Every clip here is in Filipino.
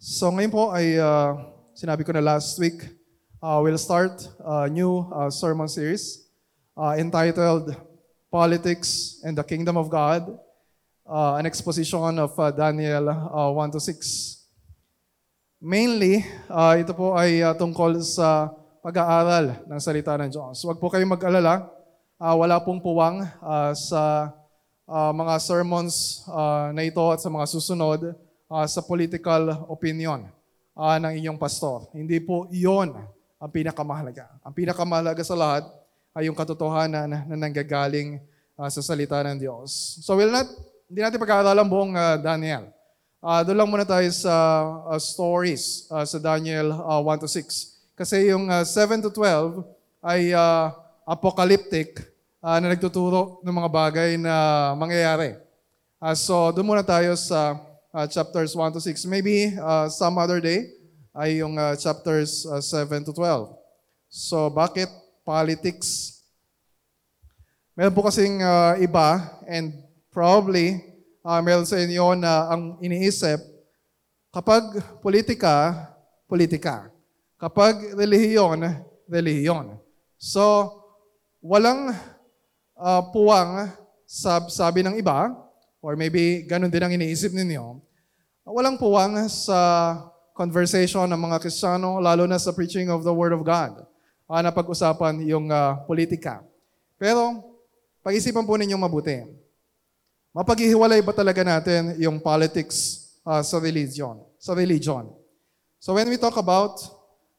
So ngayon po ay uh, sinabi ko na last week, uh, we'll start a new uh, sermon series uh, entitled Politics and the Kingdom of God, uh, an exposition of uh, Daniel uh, 1 to 6. Mainly, uh, ito po ay uh, tungkol sa pag-aaral ng salita ng Diyos. Huwag po kayong mag-alala, uh, wala pong puwang uh, sa uh, mga sermons uh, na ito at sa mga susunod uh, sa political opinion uh, ng inyong pastor. Hindi po iyon ang pinakamahalaga. Ang pinakamahalaga sa lahat ay yung katotohanan na, na nanggagaling uh, sa salita ng Diyos. So we'll not, hindi natin pag-aaralan buong uh, Daniel. Uh, doon lang muna tayo sa uh, stories uh, sa Daniel uh, 1 to 6. Kasi yung uh, 7 to 12 ay uh, apocalyptic uh, na nagtuturo ng mga bagay na mangyayari. Uh, so doon muna tayo sa uh, chapters 1 to 6. Maybe uh, some other day ay yung uh, chapters uh, 7 to 12. So bakit politics? Meron po kasing uh, iba and probably uh, meron sa inyo na ang iniisip kapag politika, politika. Kapag relihiyon, relihiyon. So, walang uh, puwang sab sabi ng iba, or maybe ganun din ang iniisip ninyo, walang puwang sa conversation ng mga Kristiyano, lalo na sa preaching of the Word of God, uh, na pag-usapan yung uh, politika. Pero, pag-isipan po ninyong mabuti. Mapaghihiwalay ba talaga natin yung politics uh, sa religion? Sa religion. So when we talk about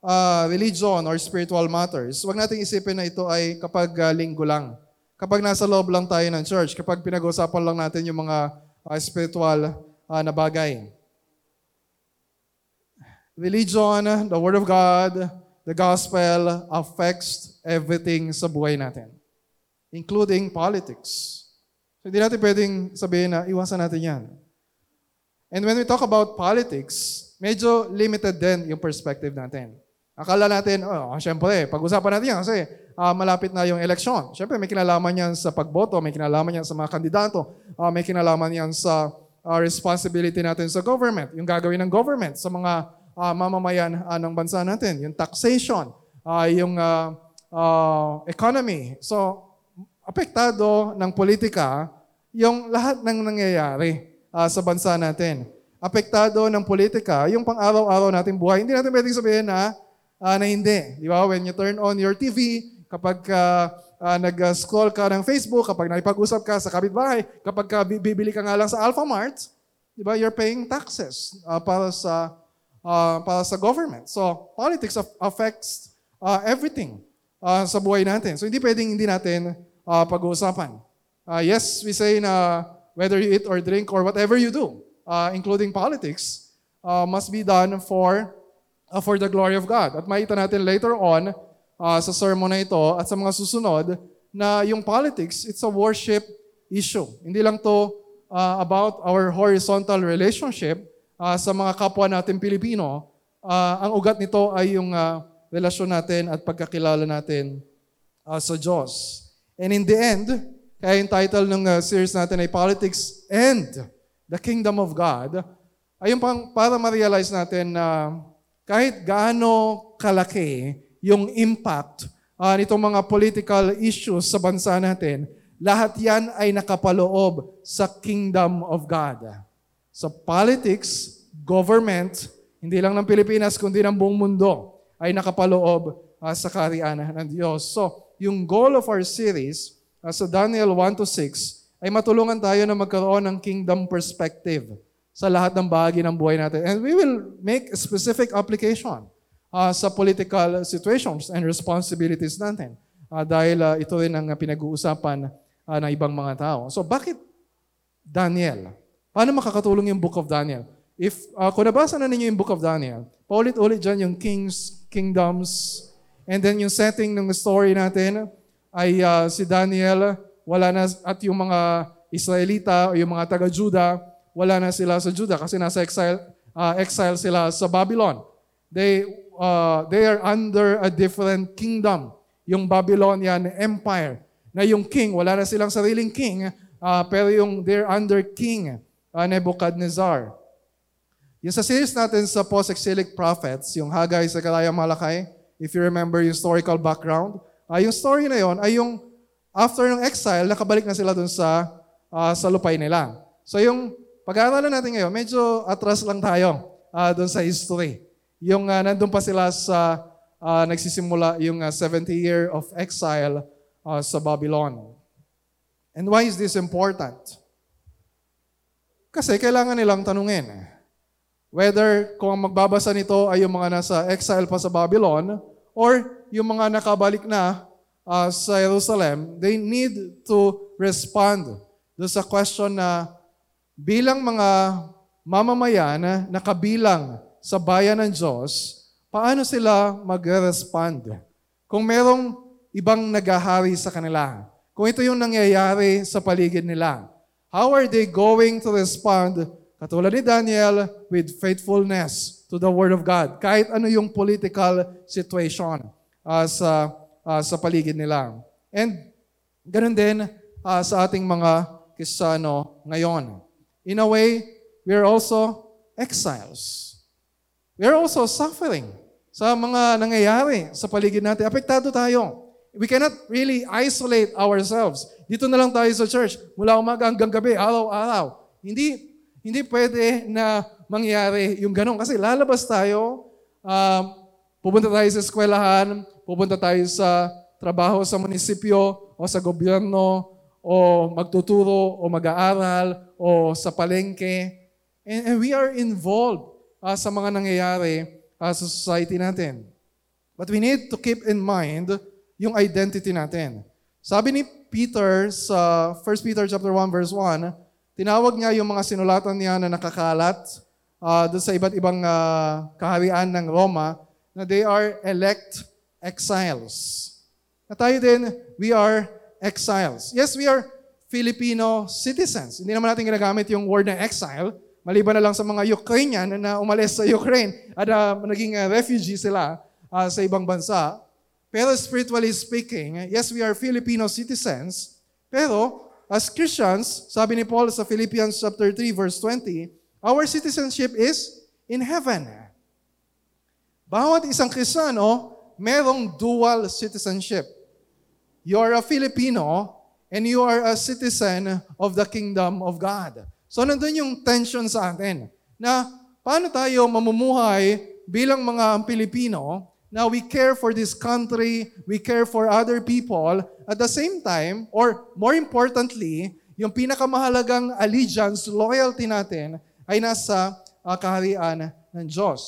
uh, religion or spiritual matters, huwag nating isipin na ito ay kapag uh, linggo lang. Kapag nasa loob lang tayo ng church, kapag pinag-usapan lang natin yung mga uh, spiritual uh, na bagay. Religion, the Word of God, the Gospel affects everything sa buhay natin, including politics. So hindi natin pwedeng sabihin na iwasan natin yan. And when we talk about politics, medyo limited din yung perspective natin. Akala natin, oh, syempre, pag-usapan natin yan kasi uh, malapit na yung eleksyon. Syempre, may kinalaman yan sa pagboto, may kinalaman yan sa mga kandidato, uh, may kinalaman yan sa uh, responsibility natin sa government, yung gagawin ng government sa mga uh, mamamayan uh, ng bansa natin, yung taxation, uh, yung uh, uh, economy. So, apektado ng politika yung lahat ng nangyayari uh, sa bansa natin. Apektado ng politika yung pang-araw-araw nating buhay. Hindi natin pwedeng sabihin na uh, na hindi. Di ba? When you turn on your TV, kapag uh, uh, nag-scroll ka ng Facebook, kapag nakipag-usap ka sa kapitbahay, kapag ka bibili ka nga lang sa Alphamart, di ba, you're paying taxes uh, para sa uh, para sa government. So, politics affects uh, everything uh, sa buhay natin. So, hindi pwedeng hindi natin uh, pag-uusapan. Uh, yes, we say na whether you eat or drink or whatever you do, uh, including politics, uh, must be done for uh, for the glory of God. At makita natin later on uh, sa sermon na ito at sa mga susunod na yung politics, it's a worship issue. Hindi lang to uh, about our horizontal relationship uh, sa mga kapwa natin Pilipino. Uh, ang ugat nito ay yung uh, relasyon natin at pagkakilala natin uh, sa Diyos. And in the end, kaya yung title ng uh, series natin ay Politics and the Kingdom of God, ay yung pang, para ma-realize natin na uh, kahit gaano kalaki yung impact uh, nitong mga political issues sa bansa natin, lahat yan ay nakapaloob sa kingdom of God. Sa politics, government, hindi lang ng Pilipinas, kundi ng buong mundo, ay nakapaloob uh, sa karianan ng Diyos. So, yung goal of our series, uh, sa Daniel 1 to 6, ay matulungan tayo na magkaroon ng kingdom perspective sa lahat ng bahagi ng buhay natin. And we will make a specific application uh, sa political situations and responsibilities natin. Uh, dahil uh, ito rin ang pinag-uusapan uh, ng ibang mga tao. So bakit Daniel? Paano makakatulong yung Book of Daniel? If, uh, kung nabasa na ninyo yung Book of Daniel, paulit-ulit dyan yung kings, kingdoms, and then yung setting ng story natin ay uh, si Daniel, wala na, at yung mga Israelita o yung mga taga-Juda, wala na sila sa Judah kasi nasa exile, uh, exile sila sa Babylon. They, uh, they are under a different kingdom. Yung Babylonian Empire. Na yung king, wala na silang sariling king, uh, pero yung they're under king uh, Nebuchadnezzar. Yung sa series natin sa post-exilic prophets, yung Haggai, Zechariah, Malakay, if you remember yung historical background, ah, yung story na yon ay yung after ng exile, nakabalik na sila dun sa, ah, sa lupay nila. So yung pag-aaralan natin ngayon, medyo atras lang tayo ah, dun sa history. Yung ah, nandun pa sila sa ah, nagsisimula yung ah, 70 year of exile ah, sa Babylon. And why is this important? Kasi kailangan nilang tanungin whether kung ang magbabasa nito ay yung mga nasa exile pa sa Babylon or yung mga nakabalik na ah, sa Jerusalem, they need to respond do sa question na bilang mga mamamayan na nakabilang sa bayan ng Diyos, paano sila mag-respond? Kung merong ibang nagahari sa kanila, kung ito yung nangyayari sa paligid nila, how are they going to respond katulad ni Daniel with faithfulness to the Word of God? Kahit ano yung political situation uh, sa, uh, sa paligid nila. And ganun din uh, sa ating mga Kristiyano ngayon. In a way, we are also exiles. We are also suffering sa mga nangyayari sa paligid natin. Apektado tayo. We cannot really isolate ourselves. Dito na lang tayo sa church, mula umaga hanggang gabi, araw-araw. Hindi, hindi pwede na mangyari yung ganun. Kasi lalabas tayo, um, pupunta tayo sa eskwelahan, pupunta tayo sa trabaho sa munisipyo o sa gobyerno, o magtuturo o mag-aaral o sa palengke. And, and we are involved uh, sa mga nangyayari uh, sa society natin. But we need to keep in mind yung identity natin. Sabi ni Peter sa 1 Peter chapter 1 verse 1, tinawag niya yung mga sinulatan niya na nakakalat uh, doon sa iba't ibang uh, kaharian ng Roma na they are elect exiles. Na tayo din, we are exiles. Yes, we are Filipino citizens. Hindi naman natin ginagamit yung word na exile, maliban na lang sa mga Ukrainian na umalis sa Ukraine at uh, naging uh, refugee sila uh, sa ibang bansa. Pero spiritually speaking, yes, we are Filipino citizens, pero as Christians, sabi ni Paul sa Philippians chapter 3 verse 20, our citizenship is in heaven. Bawat isang Kristiyano, merong dual citizenship. You are a Filipino and you are a citizen of the kingdom of God. So nandun yung tension sa atin na paano tayo mamumuhay bilang mga Pilipino na we care for this country, we care for other people, at the same time, or more importantly, yung pinakamahalagang allegiance, loyalty natin ay nasa uh, kaharian ng Diyos.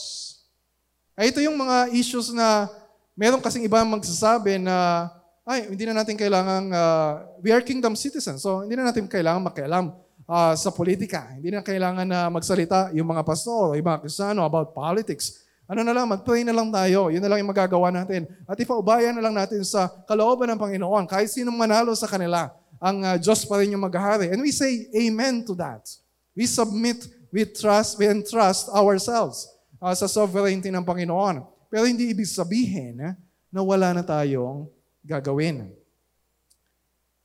Ay, ito yung mga issues na meron kasing iba magsasabi na ay, hindi na natin kailangan, uh, we are kingdom citizens, so hindi na natin kailangan makialam uh, sa politika. Hindi na kailangan na magsalita yung mga pastor o yung mga kristyano about politics. Ano na lang, mag-pray na lang tayo. Yun na lang yung magagawa natin. At ipaubayan na lang natin sa kalooban ng Panginoon. Kahit sinong manalo sa kanila, ang uh, Diyos pa rin yung maghahari. And we say amen to that. We submit, we trust, we entrust ourselves uh, sa sovereignty ng Panginoon. Pero hindi ibig sabihin eh, na wala na tayong gagawin.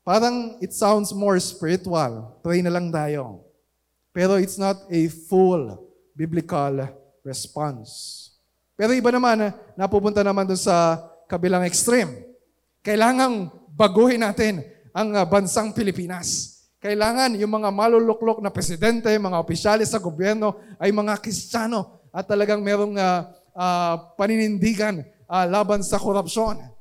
Parang it sounds more spiritual. Pray na lang tayo. Pero it's not a full biblical response. Pero iba naman, napupunta naman doon sa kabilang extreme. Kailangang baguhin natin ang bansang Pilipinas. Kailangan yung mga maluluklok na presidente, mga opisyalis sa gobyerno ay mga Kristiyano at talagang merong uh, uh, paninindigan uh, laban sa korupsyon.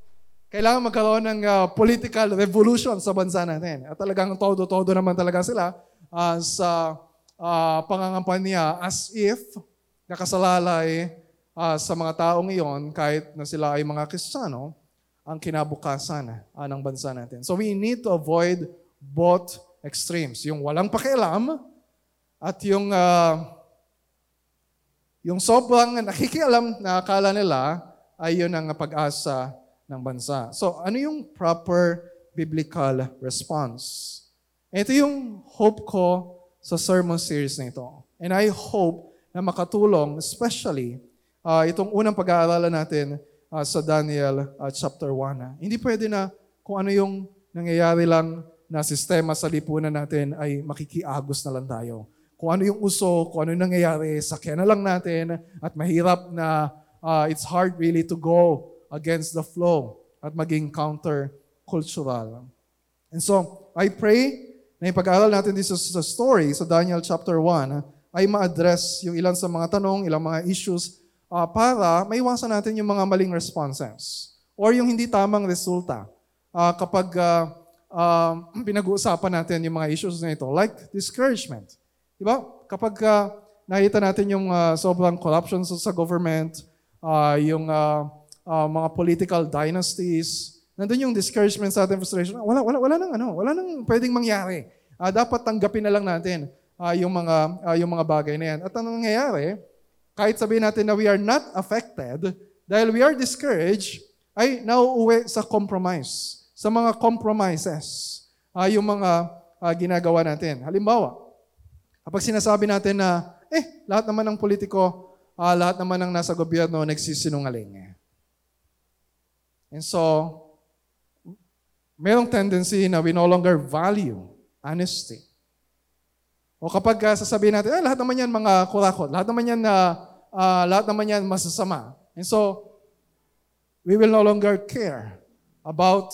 Kailangan magkaroon ng uh, political revolution sa bansa natin. At talagang todo-todo naman talaga sila uh, sa uh, pangangampanya as if nakasalalay uh, sa mga taong iyon, kahit na sila ay mga Kristiyano, ang kinabukasan uh, ng bansa natin. So we need to avoid both extremes. Yung walang pakialam at yung uh, yung sobrang nakikialam na akala nila ay yun ang pag-asa ng bansa. So ano yung proper biblical response? Ito yung hope ko sa sermon series na ito. And I hope na makatulong, especially uh, itong unang pag-aaralan natin uh, sa Daniel uh, chapter 1. Ha? Hindi pwede na kung ano yung nangyayari lang na sistema sa lipunan natin ay makikiagos na lang tayo. kung ano yung uso, kung ano yung nangyayari, sakyan na lang natin at mahirap na uh, it's hard really to go against the flow at maging counter-cultural. And so, I pray na ipag-aaral natin dito sa story, sa Daniel chapter 1, ay ma-address yung ilan sa mga tanong, ilang mga issues uh, para maiwasan natin yung mga maling responses or yung hindi tamang resulta uh, kapag uh, uh, pinag-uusapan natin yung mga issues na ito, like discouragement. Diba? Kapag uh, nakita natin yung uh, sobrang corruption sa government, uh, yung uh, uh, mga political dynasties, nandun yung discouragement sa ating frustration. Wala, wala, wala nang ano, wala nang pwedeng mangyari. Uh, dapat tanggapin na lang natin uh, yung mga uh, yung mga bagay na yan. At ang nangyayari, kahit sabihin natin na we are not affected, dahil we are discouraged, ay nauuwi sa compromise, sa mga compromises, uh, yung mga uh, ginagawa natin. Halimbawa, kapag sinasabi natin na, eh, lahat naman ng politiko, uh, lahat naman ng nasa gobyerno nagsisinungaling. And so, merong tendency na we no longer value honesty. O kapag uh, sasabihin natin, eh, lahat naman yan mga kurakot, lahat naman yan, uh, uh, lahat naman yan masasama. And so, we will no longer care about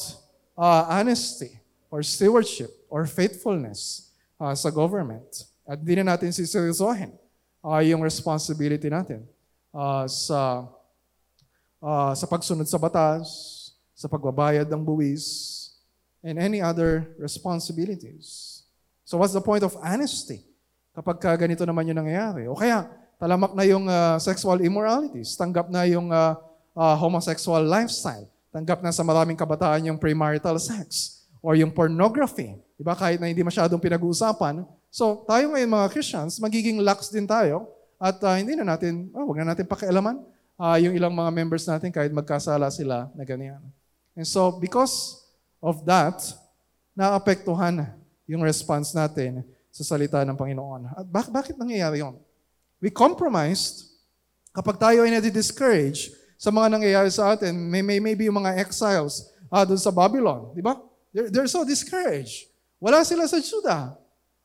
uh, honesty or stewardship or faithfulness uh, sa government. At hindi na natin siseryosohin uh, yung responsibility natin uh, sa uh, sa pagsunod sa batas, sa pagbabayad ng buwis, and any other responsibilities. So what's the point of honesty kapag ka ganito naman yung nangyayari? O kaya, talamak na yung uh, sexual immoralities, tanggap na yung uh, uh, homosexual lifestyle. Tanggap na sa maraming kabataan yung premarital sex or yung pornography. Diba? Kahit na hindi masyadong pinag-uusapan. So, tayo ngayon mga Christians, magiging lax din tayo at uh, hindi na natin, oh, wag na natin pakialaman uh, yung ilang mga members natin kahit magkasala sila na ganyan. And so, because of that, naapektuhan yung response natin sa salita ng Panginoon. At bak- bakit nangyayari yun? We compromised kapag tayo ay nadi-discourage sa mga nangyayari sa atin. May, may, maybe yung mga exiles uh, doon sa Babylon. Di ba? They're, they're so discouraged. Wala sila sa Judah.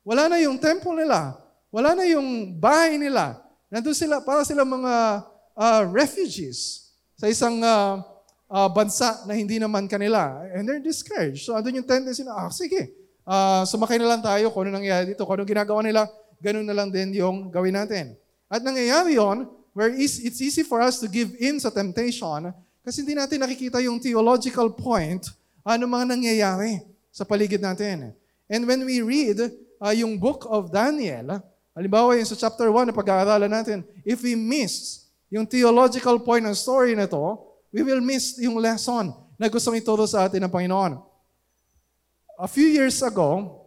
Wala na yung temple nila. Wala na yung bahay nila. Nandun sila, para sila mga uh, refugees sa isang uh, uh, bansa na hindi naman kanila. And they're discouraged. So, andun yung tendency na, ah, sige, uh, sumakay na lang tayo kung ano nangyayari dito. Kung ano ginagawa nila, ganun na lang din yung gawin natin. At nangyayari yon where it's easy for us to give in sa temptation kasi hindi natin nakikita yung theological point ano mga nangyayari sa paligid natin. And when we read uh, yung book of Daniel, halimbawa yung sa chapter 1 na pag-aaralan natin, if we miss yung theological point ng story na to, we will miss yung lesson na gustong ituro sa atin ng Panginoon. A few years ago,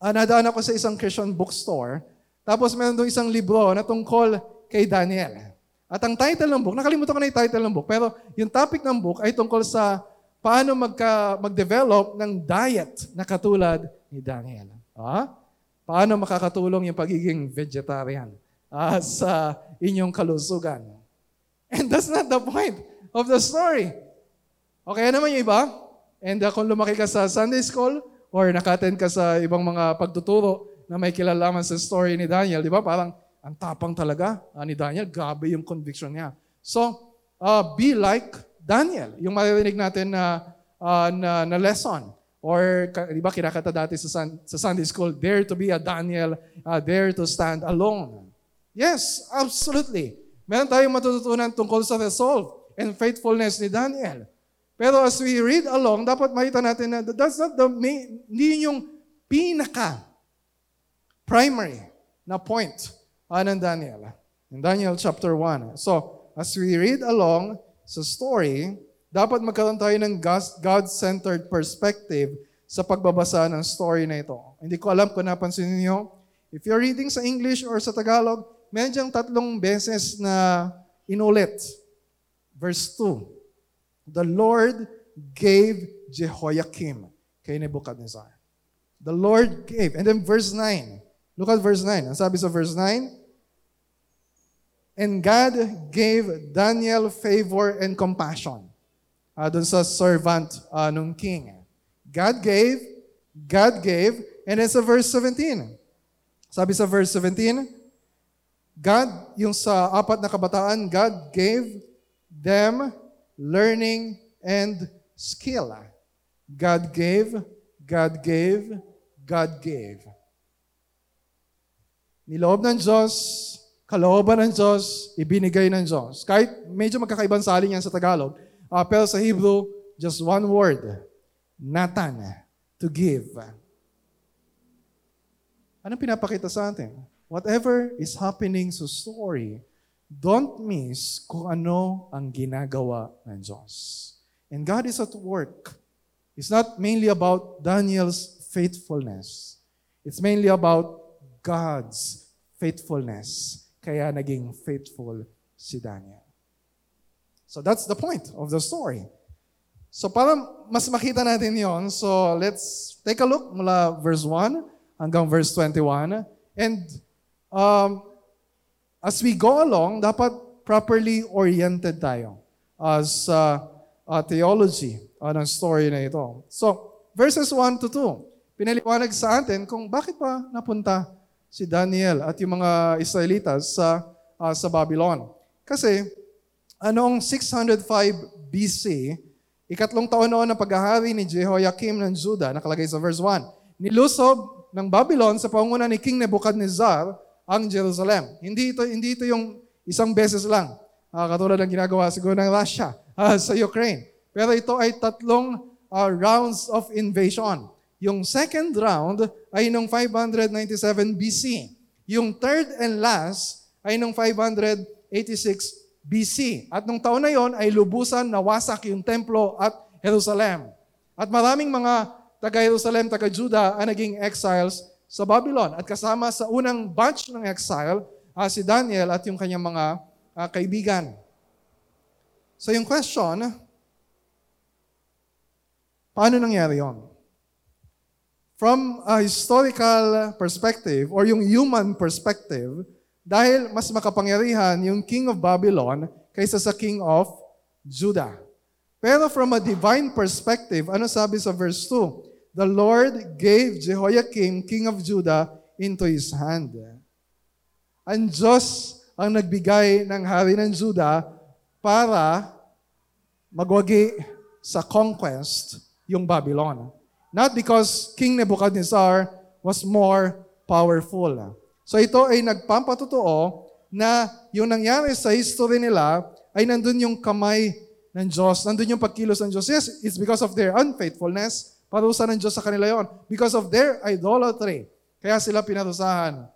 uh, nadaan ako sa isang Christian bookstore, tapos meron doon isang libro na tungkol kay Daniel. At ang title ng book, nakalimutan ko na yung title ng book, pero yung topic ng book ay tungkol sa paano magka, mag-develop ng diet na katulad ni Daniel. Ah? Paano makakatulong yung pagiging vegetarian ah, sa inyong kalusugan. And that's not the point of the story. Okay naman yung iba? And uh, kung lumaki ka sa Sunday school or nakaten ka sa ibang mga pagtuturo na may kilalaman sa story ni Daniel, di ba? Parang ang tapang talaga uh, ni Daniel. Grabe yung conviction niya. So, uh, be like Daniel. Yung maririnig natin na, uh, na, na lesson. Or, di ba, kinakata dati sa, sun, sa Sunday School, dare to be a Daniel, uh, dare to stand alone. Yes, absolutely. Meron tayong matututunan tungkol sa resolve and faithfulness ni Daniel. Pero as we read along, dapat makita natin na that's not the main, hindi yung pinaka primary na point ah, ng Daniel. In Daniel chapter 1. So, as we read along sa story, dapat magkaroon tayo ng God-centered perspective sa pagbabasa ng story na ito. Hindi ko alam kung napansin niyo, if you're reading sa English or sa Tagalog, meron diyang tatlong beses na inulit. Verse 2, The Lord gave Jehoiakim kay Nebuchadnezzar. The Lord gave. And then verse 9. Look at verse 9. Ang sabi sa verse 9, And God gave Daniel favor and compassion uh, dun sa servant uh, nung king. God gave, God gave, and it's a verse 17. Sabi sa verse 17, God, yung sa apat na kabataan, God gave them learning and skill. God gave, God gave, God gave. Niloob ng Diyos, kalooban ng Diyos, ibinigay ng Diyos. Kahit medyo magkakaibang salin yan sa Tagalog, uh, pero sa Hebrew, just one word, Nathan, to give. Anong pinapakita sa atin? Whatever is happening sa story, don't miss kung ano ang ginagawa ng Diyos. And God is at work. It's not mainly about Daniel's faithfulness. It's mainly about God's faithfulness. Kaya naging faithful si Daniel. So that's the point of the story. So para mas makita natin yon, so let's take a look mula verse 1 hanggang verse 21. And um, as we go along, dapat properly oriented tayo as uh, uh, theology uh, ng story na ito. So, verses 1 to 2, pinaliwanag sa atin kung bakit ba napunta si Daniel at yung mga Israelitas sa, uh, sa Babylon. Kasi, anong 605 BC, ikatlong taon noon ng paghahari ni Jehoiakim ng Judah, nakalagay sa verse 1, nilusob ng Babylon sa panguna ni King Nebuchadnezzar ang Jerusalem. Hindi ito, hindi ito yung isang beses lang, uh, katulad ng ginagawa siguro ng Russia uh, sa Ukraine. Pero ito ay tatlong uh, rounds of invasion. Yung second round ay nung 597 BC. Yung third and last ay nung 586 BC. At nung taon na yon ay lubusan nawasak yung templo at Jerusalem. At maraming mga taga-Jerusalem, taga-Juda ang naging exiles sa Babylon. At kasama sa unang batch ng exile, uh, si Daniel at yung kanyang mga uh, kaibigan. So yung question, paano nangyari yon? From a historical perspective or yung human perspective, dahil mas makapangyarihan yung king of Babylon kaysa sa king of Judah. Pero from a divine perspective, ano sabi sa verse 2? The Lord gave Jehoiakim, king of Judah, into his hand. Ang Diyos ang nagbigay ng hari ng Judah para magwagi sa conquest yung Babylon. Not because King Nebuchadnezzar was more powerful. So ito ay nagpampatotoo na yung nangyari sa history nila ay nandun yung kamay ng Diyos, nandun yung pagkilos ng Diyos. Yes, it's because of their unfaithfulness, Parusa ng Diyos sa kanila yon because of their idolatry. Kaya sila pinarusahan.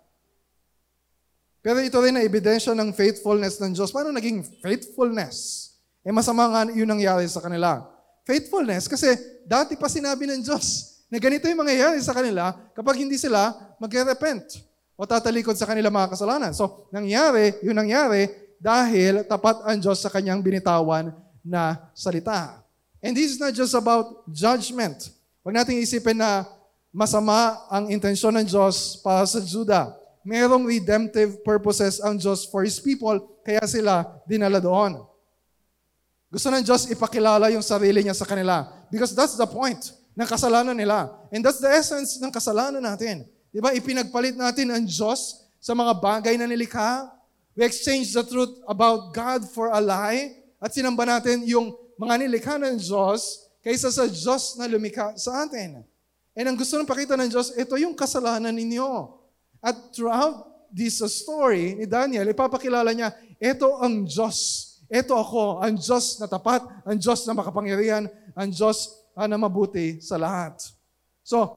Pero ito rin na ebidensya ng faithfulness ng Diyos. Paano naging faithfulness? Eh masama nga yun nangyari sa kanila. Faithfulness kasi dati pa sinabi ng Diyos na ganito yung mangyayari sa kanila kapag hindi sila mag-repent o tatalikod sa kanila mga kasalanan. So, nangyari, yun nangyari dahil tapat ang Diyos sa kanyang binitawan na salita. And this is not just about judgment. Huwag nating isipin na masama ang intensyon ng Diyos para sa Judah. Merong redemptive purposes ang Diyos for His people, kaya sila dinala doon. Gusto ng Diyos ipakilala yung sarili niya sa kanila. Because that's the point ng kasalanan nila. And that's the essence ng kasalanan natin. Di ba? Ipinagpalit natin ang Diyos sa mga bagay na nilikha. We exchange the truth about God for a lie. At sinamba natin yung mga nilikha ng Diyos kaysa sa Diyos na lumikha sa atin. And ang gusto ng pakita ng Diyos, ito yung kasalanan ninyo. At throughout this story ni Daniel, ipapakilala niya, ito ang Diyos. Ito ako, ang Diyos na tapat, ang Diyos na makapangyarihan, ang Diyos na mabuti sa lahat. So,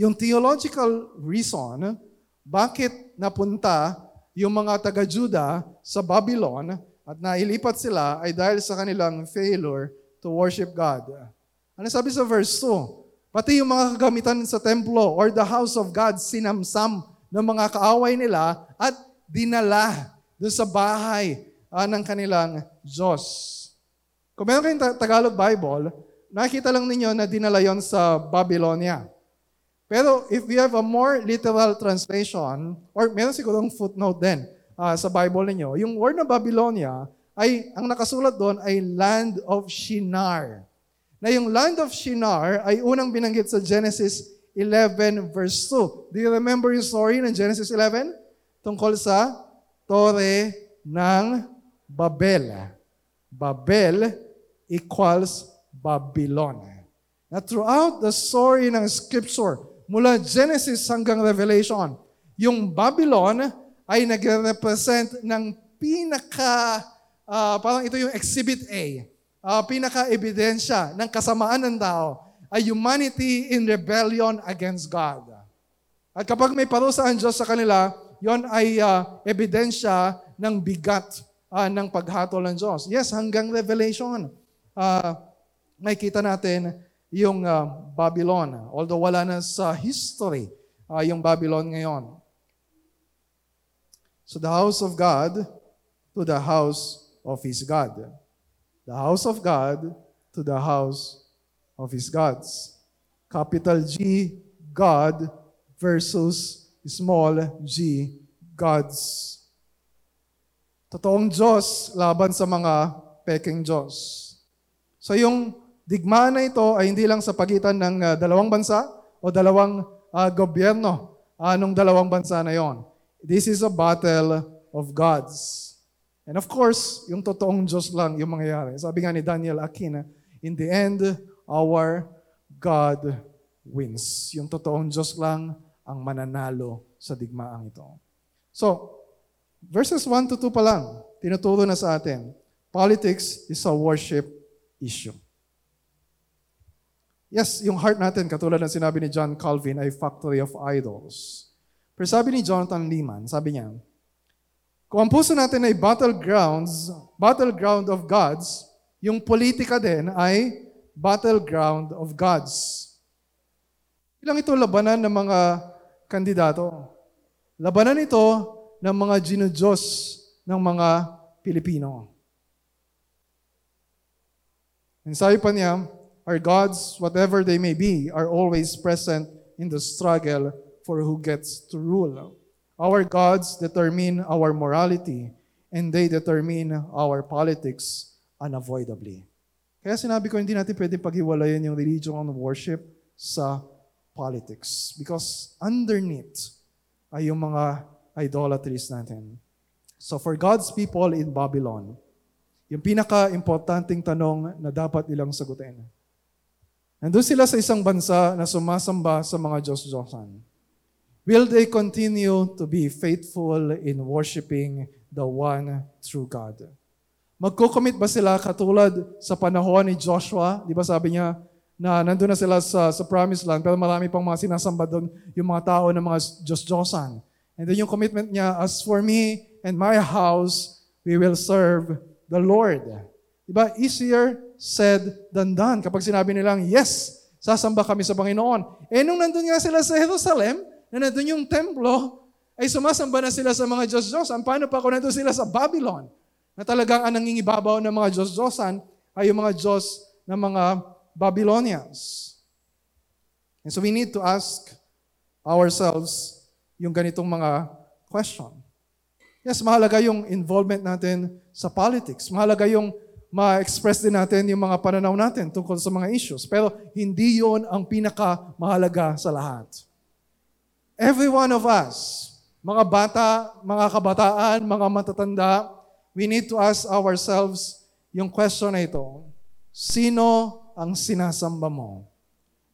yung theological reason, bakit napunta yung mga taga-Juda sa Babylon at nailipat sila ay dahil sa kanilang failure to worship God. Ano sabi sa verse 2? Pati yung mga kagamitan sa templo or the house of God, sinamsam ng mga kaaway nila at dinala doon sa bahay uh, ng kanilang Diyos. Kung meron kayong Tagalog Bible, nakita lang ninyo na dinala yon sa Babylonia. Pero if you have a more literal translation, or meron sigurong footnote din uh, sa Bible ninyo, yung word na Babylonia ay, ang nakasulat doon ay land of Shinar. Na yung land of Shinar ay unang binanggit sa Genesis 11 verse 2. Do you remember yung story ng Genesis 11? Tungkol sa Tore ng Babel. Babel equals Babylon. Na throughout the story ng Scripture, mula Genesis hanggang Revelation, yung Babylon ay nagre-represent ng pinaka, uh, parang ito yung Exhibit A, uh, pinaka-ebidensya ng kasamaan ng tao ay humanity in rebellion against God. At kapag may parusa ang Diyos sa kanila, yon ay uh, ebidensya ng bigat uh, ng paghatol ng Diyos. Yes, hanggang Revelation, uh, may kita natin yung uh, Babylon. Although wala na sa history uh, yung Babylon ngayon. So the house of God to the house of his God. The house of God to the house of his gods. Capital G, God versus small g, gods. Totoong Diyos laban sa mga peking Diyos. So yung digmaan na ito ay hindi lang sa pagitan ng uh, dalawang bansa o dalawang uh, gobyerno uh, ng dalawang bansa na yon. This is a battle of gods. And of course, yung totoong Diyos lang yung mangyayari. Sabi nga ni Daniel Aquina, in the end, our God wins. Yung totoong Diyos lang ang mananalo sa digmaang ito. So, verses 1 to 2 pa lang, tinuturo na sa atin, politics is a worship issue. Yes, yung heart natin, katulad ng sinabi ni John Calvin, ay factory of idols. Pero sabi ni Jonathan Lehman, sabi niya, kung ang puso natin ay battlegrounds, battleground of gods, yung politika din ay battleground of gods. Ilang ito labanan ng mga kandidato. Labanan ito ng mga ginudiyos ng mga Pilipino. And sabi pa niya, Our gods, whatever they may be, are always present in the struggle for who gets to rule. Our gods determine our morality, and they determine our politics unavoidably. Kaya sinabi ko, hindi natin pwede paghiwalayan yung religion and worship sa politics. Because underneath ay yung mga idolatries natin. So for God's people in Babylon, yung pinaka-importanting tanong na dapat ilang sagutin, Nandun sila sa isang bansa na sumasamba sa mga Diyos-Diyosan. Will they continue to be faithful in worshiping the one true God? Magkukomit ba sila katulad sa panahon ni Joshua? Di ba sabi niya na nandun na sila sa, sa promised land pero marami pang mga sinasamba doon yung mga tao ng mga Diyos-Diyosan. And then yung commitment niya, as for me and my house, we will serve the Lord. Diba? Easier said than done. Kapag sinabi nilang, yes, sasamba kami sa Panginoon. Eh nung nandun nga sila sa Jerusalem, na nandun yung templo, ay sumasamba na sila sa mga Diyos-Diyos. Paano pa kung nandun sila sa Babylon? Na talagang ang nangingibabaw ng mga Diyos-Diyosan ay yung mga Diyos ng mga Babylonians. And so we need to ask ourselves yung ganitong mga question. Yes, mahalaga yung involvement natin sa politics. Mahalaga yung ma-express din natin yung mga pananaw natin tungkol sa mga issues. Pero hindi yon ang pinaka-mahalaga sa lahat. Every one of us, mga bata, mga kabataan, mga matatanda, we need to ask ourselves yung question na ito. Sino ang sinasamba mo?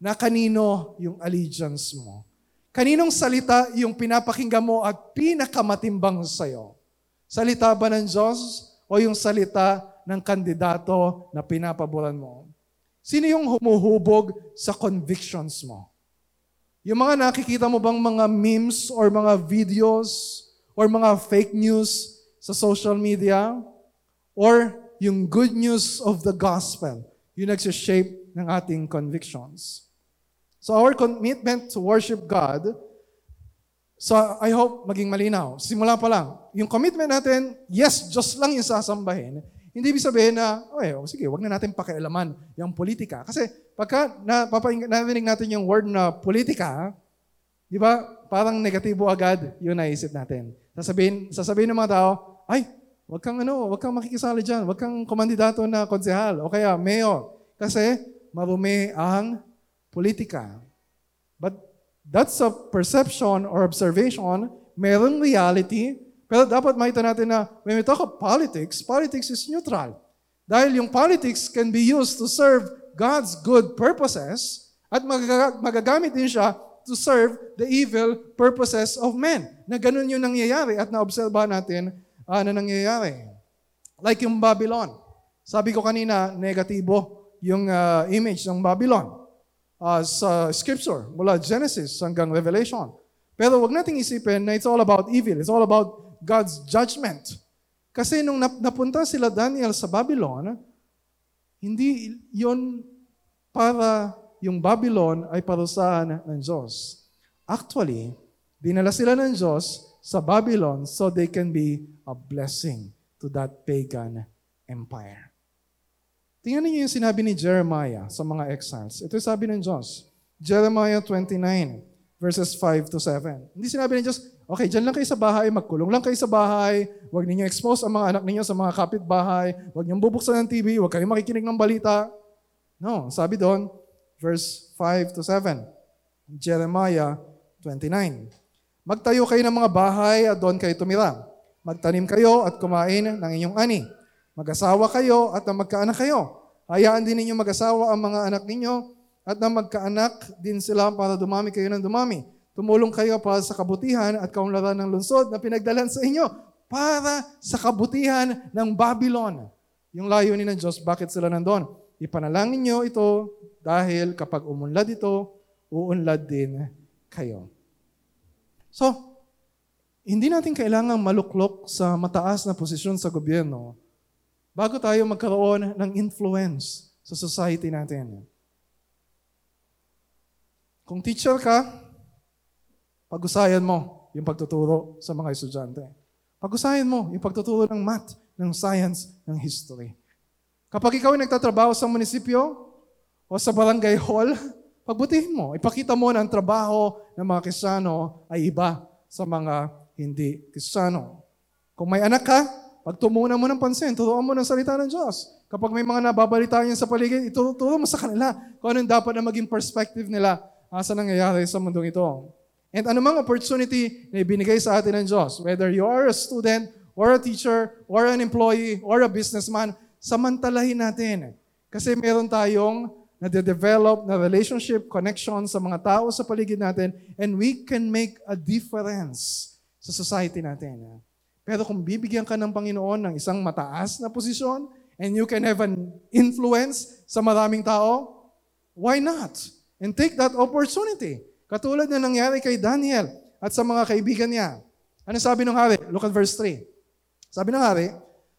Na kanino yung allegiance mo? Kaninong salita yung pinapakinggan mo at pinakamatimbang sa'yo? Salita ba ng Diyos o yung salita ng kandidato na pinapaboran mo? Sino yung humuhubog sa convictions mo? Yung mga nakikita mo bang mga memes or mga videos or mga fake news sa social media? Or yung good news of the gospel, yung nagsishape ng ating convictions. So our commitment to worship God, so I hope maging malinaw. Simula pa lang, yung commitment natin, yes, Diyos lang yung sasambahin. Hindi ibig sabihin na, okay, oh, sige, wag na natin pakialaman yung politika. Kasi pagka narinig natin yung word na politika, di ba, parang negatibo agad yung naisip natin. Sasabihin, sasabihin ng mga tao, ay, wag kang ano, wag kang makikisali dyan, wag kang komandidato na konsehal o kaya mayor. Kasi marumi ang politika. But That's a perception or observation. Merong reality. Pero dapat makita natin na when we talk of politics, politics is neutral. Dahil yung politics can be used to serve God's good purposes at magag- magagamit din siya to serve the evil purposes of men. Na ganun yung nangyayari at naobserba natin uh, na nangyayari. Like yung Babylon. Sabi ko kanina, negatibo yung uh, image ng Babylon uh, sa scripture mula Genesis hanggang Revelation. Pero wag nating isipin na it's all about evil. It's all about God's judgment. Kasi nung napunta sila Daniel sa Babylon, hindi yon para yung Babylon ay parusahan ng Diyos. Actually, dinala sila ng Diyos sa Babylon so they can be a blessing to that pagan empire. Tingnan niyo yung sinabi ni Jeremiah sa mga exiles. Ito yung sabi ng Diyos. Jeremiah 29, verses 5 to 7. Hindi sinabi ng Diyos, okay, dyan lang kayo sa bahay, magkulong lang kayo sa bahay, huwag ninyo expose ang mga anak ninyo sa mga kapitbahay, huwag niyong bubuksan ng TV, huwag kayong makikinig ng balita. No, sabi doon, verse 5 to 7. Jeremiah 29. Magtayo kayo ng mga bahay at doon kayo tumira. Magtanim kayo at kumain ng inyong ani. Mag-asawa kayo at na magkaanak kayo. Hayaan din ninyo mag-asawa ang mga anak ninyo at na magkaanak din sila para dumami kayo ng dumami. Tumulong kayo para sa kabutihan at kaunlaran ng lungsod na pinagdalan sa inyo para sa kabutihan ng Babylon. Yung layunin ng Diyos, bakit sila nandun? Ipanalangin niyo ito dahil kapag umunlad ito, uunlad din kayo. So, hindi natin kailangang maluklok sa mataas na posisyon sa gobyerno bago tayo magkaroon ng influence sa society natin. Kung teacher ka, pag-usayan mo yung pagtuturo sa mga estudyante. Pag-usayan mo yung pagtuturo ng math, ng science, ng history. Kapag ikaw ay nagtatrabaho sa munisipyo o sa barangay hall, pagbutihin mo. Ipakita mo na ang trabaho ng mga Kristyano ay iba sa mga hindi Kristyano. Kung may anak ka, Pagtumunan mo ng pansin, turuan mo ng salita ng Diyos. Kapag may mga nababalita niya sa paligid, ituturo mo sa kanila kung anong dapat na maging perspective nila sa nangyayari sa mundong ito. And anumang opportunity na ibinigay sa atin ng Diyos, whether you are a student, or a teacher, or an employee, or a businessman, samantalahin natin. Kasi meron tayong na-develop na relationship, connection sa mga tao sa paligid natin, and we can make a difference sa society natin. Pero kung bibigyan ka ng Panginoon ng isang mataas na posisyon and you can have an influence sa maraming tao, why not? And take that opportunity. Katulad na nangyari kay Daniel at sa mga kaibigan niya. Ano sabi ng hari? Look at verse 3. Sabi ng hari,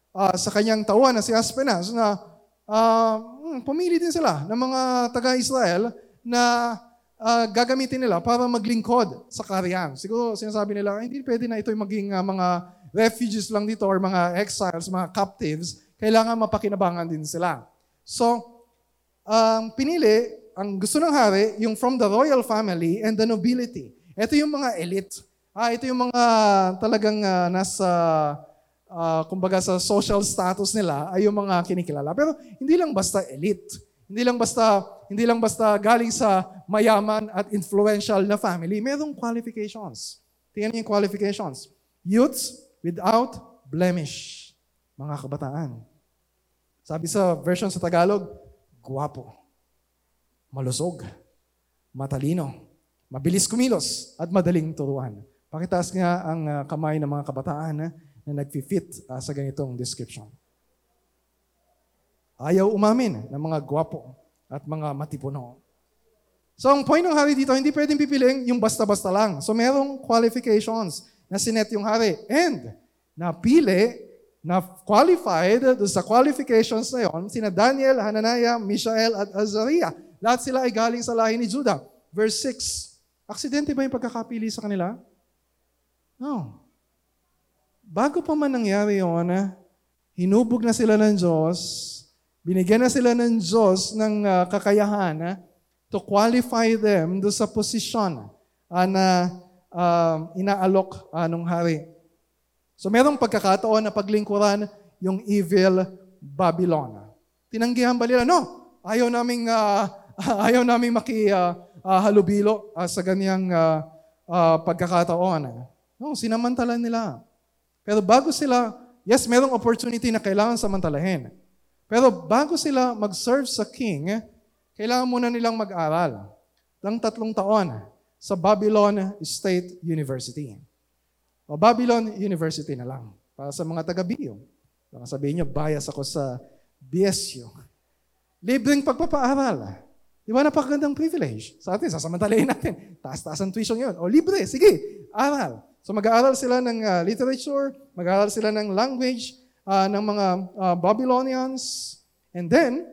uh, sa kanyang tauhan na si Aspenas na uh, pumili din sila ng mga taga-Israel na uh, gagamitin nila para maglingkod sa karyan. Siguro sinasabi nila, hindi pwede na ito maging uh, mga refugees lang dito or mga exiles, mga captives, kailangan mapakinabangan din sila. So, um, pinili, ang gusto ng hari, yung from the royal family and the nobility. Ito yung mga elite. Ah, ito yung mga talagang uh, nasa, uh, kumbaga sa social status nila, ay yung mga kinikilala. Pero hindi lang basta elite. Hindi lang basta hindi lang basta galing sa mayaman at influential na family, merong qualifications. Tingnan niyo yung qualifications. Youths, without blemish. Mga kabataan. Sabi sa version sa Tagalog, guwapo, malusog, matalino, mabilis kumilos, at madaling turuan. Pakitaas nga ang uh, kamay ng mga kabataan uh, na nag-fit uh, sa ganitong description. Ayaw umamin ng mga guwapo at mga matipuno. So ang point ng hari dito, hindi pwedeng pipiliin yung basta-basta lang. So merong qualifications na sinet yung hari. And napili, na qualified sa qualifications na yon, sina Daniel, Hananiah, Mishael at Azariah. Lahat sila ay galing sa lahi ni Judah. Verse 6. Aksidente ba yung pagkakapili sa kanila? No. Bago pa man nangyari yun, hinubog na sila ng Diyos, binigyan na sila ng Diyos ng uh, kakayahan uh, to qualify them do sa posisyon uh, na uh, inaalok uh, ng hari. So merong pagkakataon na paglingkuran yung evil Babylon. Tinanggihan ba nila? No. Ayaw naming uh, ayaw naming maki uh, ah, halubilo ah, sa ganyang ah, ah, pagkakataon. No, sinamantala nila. Pero bago sila, yes, merong opportunity na kailangan samantalahin. Pero bago sila mag-serve sa king, kailangan muna nilang mag-aral ng tatlong taon sa Babylon State University. O Babylon University na lang. Para sa mga taga-BU. Baka sabihin nyo, bias ako sa BSU. Libreng pagpapaaral. Di ba napakagandang privilege? Sa atin, sasamantalayin natin. Taas-taas ang tuition yun. O libre, sige, aral. So mag-aaral sila ng uh, literature, mag-aaral sila ng language uh, ng mga uh, Babylonians, and then,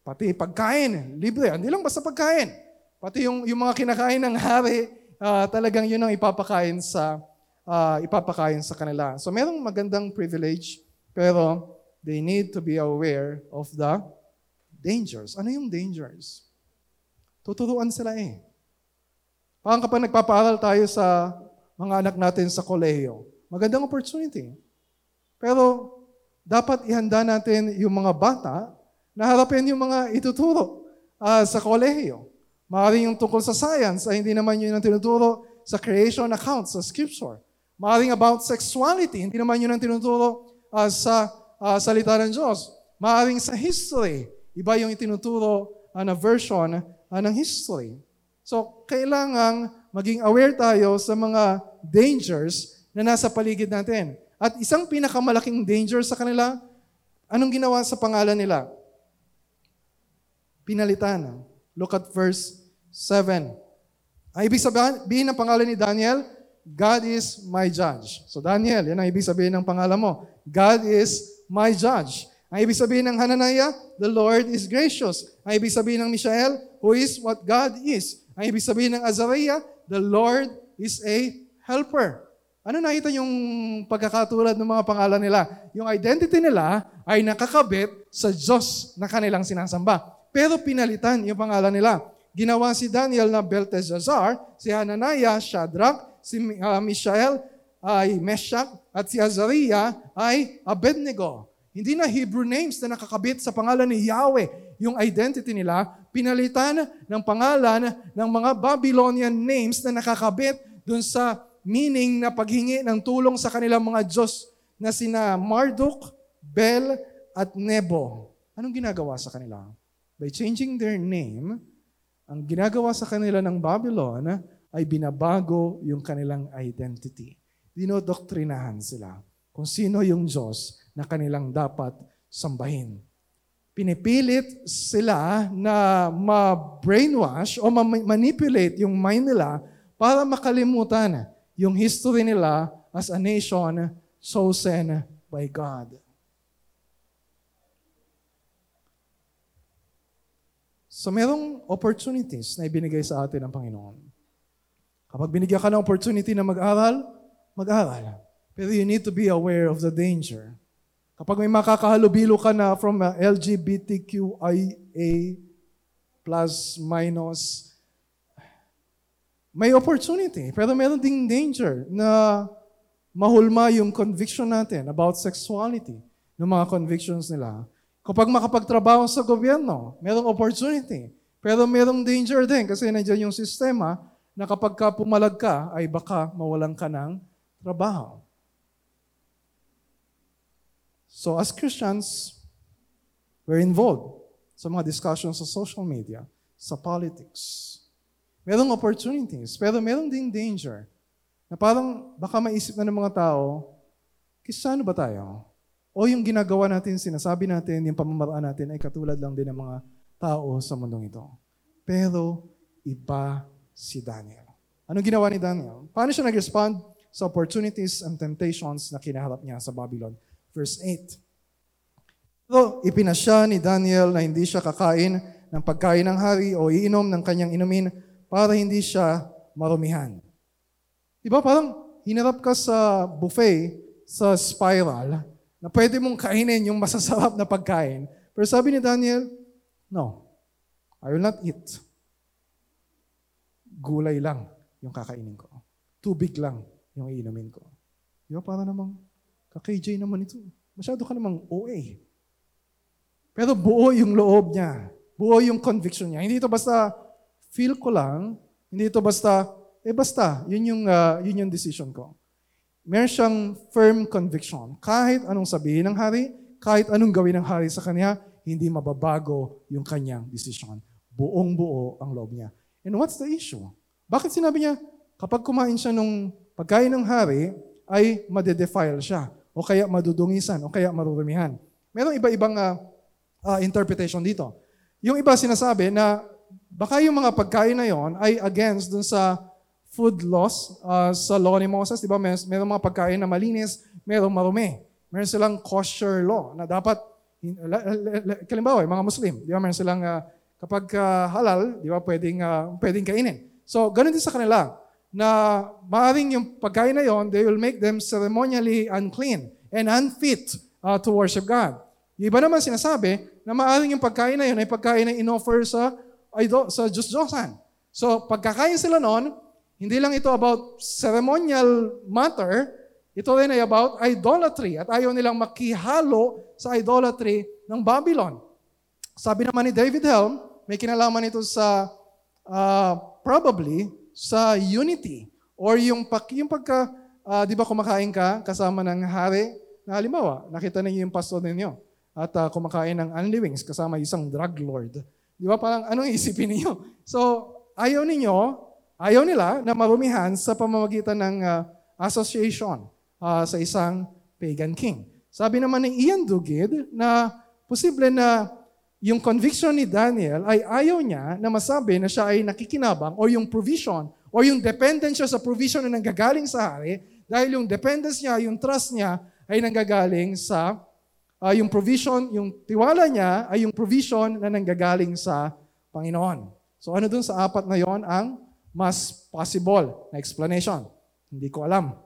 pati pagkain, libre. Hindi lang basta pagkain. Pati yung, yung mga kinakain ng hari, uh, talagang yun ang ipapakain sa uh, ipapakain sa kanila. So merong magandang privilege, pero they need to be aware of the dangers. Ano yung dangers? Tuturuan sila eh. Parang kapag nagpapaaral tayo sa mga anak natin sa kolehiyo, magandang opportunity. Pero dapat ihanda natin yung mga bata na harapin yung mga ituturo uh, sa kolehiyo. Maaaring yung tungkol sa science ay hindi naman yun ang tinuturo sa creation account, sa scripture. Maaaring about sexuality, hindi naman yun ang tinuturo uh, sa uh, salita ng Diyos. Maaaring sa history, Iba yung itinuturo uh, na version uh, ng history. So, kailangang maging aware tayo sa mga dangers na nasa paligid natin. At isang pinakamalaking danger sa kanila, anong ginawa sa pangalan nila? Pinalitan. Look at verse 7. Ang ibig sabihin ng pangalan ni Daniel, God is my judge. So Daniel, yan ang ibig sabihin ng pangalan mo. God is my judge. Ang ibig sabihin ng Hananiah, the Lord is gracious. Ang ibig sabihin ng Mishael, who is what God is. Ang ibig sabihin ng Azariah, the Lord is a helper. Ano nakita yung pagkakatulad ng mga pangalan nila? Yung identity nila ay nakakabit sa Diyos na kanilang sinasamba. Pero pinalitan yung pangalan nila. Ginawa si Daniel na Belteshazzar, si Hananiah, Shadrach, si uh, Mishael ay Meshach, at si Azariah ay Abednego. Hindi na Hebrew names na nakakabit sa pangalan ni Yahweh. Yung identity nila, pinalitan ng pangalan ng mga Babylonian names na nakakabit dun sa meaning na paghingi ng tulong sa kanilang mga Diyos na sina Marduk, Bel, at Nebo. Anong ginagawa sa kanila? By changing their name, ang ginagawa sa kanila ng Babylon ay binabago yung kanilang identity. Dinodoktrinahan sila kung sino yung Diyos na kanilang dapat sambahin. Pinipilit sila na ma-brainwash o ma-manipulate yung mind nila para makalimutan yung history nila as a nation chosen by God. So merong opportunities na ibinigay sa atin ng Panginoon. Kapag binigyan ka ng opportunity na mag-aral, mag-aral. Pero you need to be aware of the danger. Kapag may makakahalubilo ka na from uh, LGBTQIA plus minus, may opportunity. Pero meron ding danger na mahulma yung conviction natin about sexuality, ng mga convictions nila. Kapag makapagtrabaho sa gobyerno, merong opportunity. Pero merong danger din kasi nandiyan yung sistema na kapag ka pumalag ka, ay baka mawalan ka ng trabaho. So as Christians, we're involved sa mga discussions sa social media, sa politics. Merong opportunities, pero merong ding danger na parang baka maisip na ng mga tao, kisano ba tayo? O yung ginagawa natin, sinasabi natin, yung pamamaraan natin ay katulad lang din ng mga tao sa mundong ito. Pero iba si Daniel. Anong ginawa ni Daniel? Paano siya nag-respond sa opportunities and temptations na kinaharap niya sa Babylon? Verse 8. So, ipinasya ni Daniel na hindi siya kakain ng pagkain ng hari o iinom ng kanyang inumin para hindi siya marumihan. Di ba parang hinarap ka sa buffet, sa spiral, na pwede mong kainin yung masasarap na pagkain. Pero sabi ni Daniel, no, I will not eat. Gulay lang yung kakainin ko. Tubig lang yung iinumin ko. Di ba para namang Ka-KJ naman ito. Masyado ka namang OA. Pero buo yung loob niya. Buo yung conviction niya. Hindi ito basta feel ko lang, hindi ito basta, eh basta, yun yung, uh, yun yung decision ko. Meron siyang firm conviction. Kahit anong sabihin ng hari, kahit anong gawin ng hari sa kanya, hindi mababago yung kanyang decision. Buong buo ang loob niya. And what's the issue? Bakit sinabi niya, kapag kumain siya nung pagkain ng hari, ay madedefile siya, o kaya madudungisan, o kaya marurumihan. Merong iba-ibang uh, uh, interpretation dito. Yung iba sinasabi na baka yung mga pagkain na yon ay against dun sa food laws uh, sa law ni Moses. Di? May, merong mga pagkain na malinis, merong marumi. Meron silang kosher law na dapat, kalimbawa, mga Muslim, di ba? Meron silang, uh, kapag uh, halal, di ba, pwedeng, uh, pwedeng kainin. So, ganun din sa kanila na maaaring yung pagkain na yon, they will make them ceremonially unclean and unfit uh, to worship God. Yung iba naman sinasabi na maaaring yung pagkain na yun ay pagkain na in-offer sa, idol, sa Diyos-Diyosan. So, pagkakain sila noon, hindi lang ito about ceremonial matter, ito rin ay about idolatry at ayaw nilang makihalo sa idolatry ng Babylon. Sabi naman ni David Helm, may kinalaman ito sa uh, probably sa unity or yung, pag, yung pagka, uh, di ba kumakain ka kasama ng hari, na halimbawa, nakita ninyo yung pastor ninyo at uh, kumakain ng only wings kasama isang drug lord. Di ba parang anong isipin niyo? So, ayaw ninyo, ayaw nila na marumihan sa pamamagitan ng uh, association uh, sa isang pagan king. Sabi naman ni Ian Dugid na posible na yung conviction ni Daniel ay ayaw niya na masabi na siya ay nakikinabang o yung provision o yung dependence siya sa provision na nanggagaling sa hari dahil yung dependence niya, yung trust niya ay nanggagaling sa uh, yung provision, yung tiwala niya ay yung provision na nanggagaling sa Panginoon. So ano dun sa apat na yon ang mas possible na explanation? Hindi ko alam.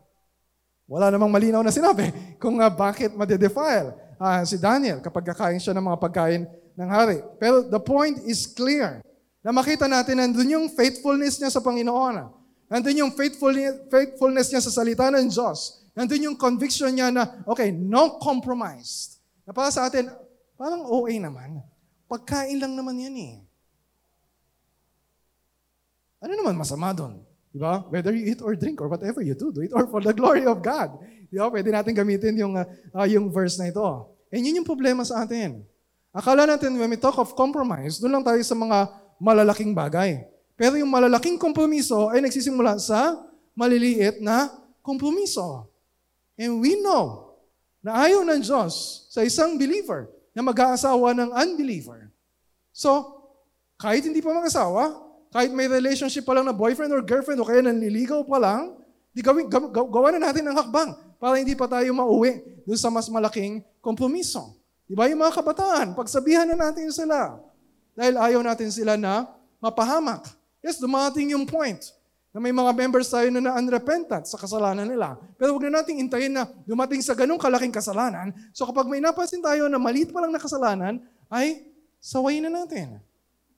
Wala namang malinaw na sinabi kung uh, bakit madedefile uh, si Daniel kapag kakain siya ng mga pagkain ng hari. Pero the point is clear. Na makita natin, nandun yung faithfulness niya sa Panginoon. Nandun yung faithfulness, faithfulness niya sa salita ng Diyos. Nandun yung conviction niya na, okay, no compromise. Na para sa atin, parang OA naman. Pagkain lang naman yan eh. Ano naman masama doon? Di ba? Whether you eat or drink or whatever you do, do it or for the glory of God. Di ba? Pwede natin gamitin yung, uh, yung verse na ito. And yun yung problema sa atin. Akala natin when we talk of compromise, doon lang tayo sa mga malalaking bagay. Pero yung malalaking kompromiso ay nagsisimula sa maliliit na kompromiso. And we know na ayaw ng Diyos sa isang believer na mag-aasawa ng unbeliever. So, kahit hindi pa mag-asawa, kahit may relationship pa lang na boyfriend or girlfriend o kaya nanliligaw pa lang, di gawin, gaw, gawa na natin ang hakbang para hindi pa tayo mauwi doon sa mas malaking kompromiso. Di ba yung mga kabataan, pagsabihan na natin sila. Dahil ayaw natin sila na mapahamak. Yes, dumating yung point na may mga members tayo na na-unrepentant sa kasalanan nila. Pero huwag na natin intayin na dumating sa ganong kalaking kasalanan. So kapag may napansin tayo na maliit pa lang na kasalanan, ay sawayin na natin.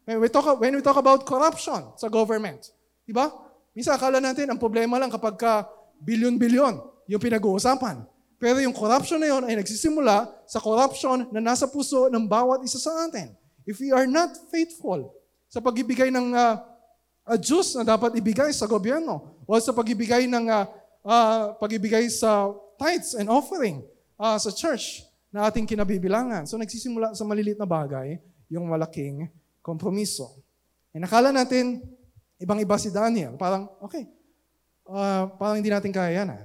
When we talk, when we talk about corruption sa government, di ba? Minsan akala natin ang problema lang kapag ka bilyon-bilyon yung pinag-uusapan. Pero yung corruption na yun ay nagsisimula sa corruption na nasa puso ng bawat isa sa atin. If we are not faithful sa pagibigay ng uh, uh, Diyos na dapat ibigay sa gobyerno o sa pagibigay ng uh, uh, pagibigay sa tithes and offering uh, sa church na ating kinabibilangan. So nagsisimula sa malilit na bagay yung malaking kompromiso. E nakala natin, ibang-iba si Daniel. Parang, okay, uh, parang hindi natin kaya yan. Ah.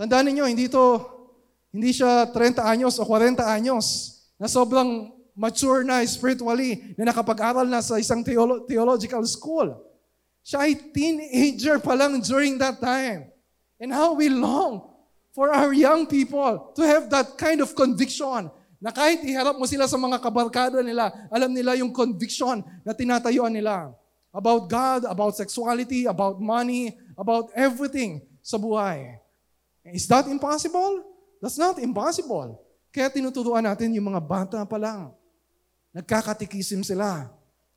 Tandaan niyo hindi ito, hindi siya 30 anyos o 40 anyos na sobrang mature na spiritually, na nakapag-aral na sa isang theolo- theological school. Siya ay teenager pa lang during that time. And how we long for our young people to have that kind of conviction na kahit iharap mo sila sa mga kabarkada nila, alam nila yung conviction na tinatayuan nila about God, about sexuality, about money, about everything sa buhay. Is that impossible? That's not impossible. Kaya tinuturuan natin yung mga bata pa lang. Nagkakatikisim sila.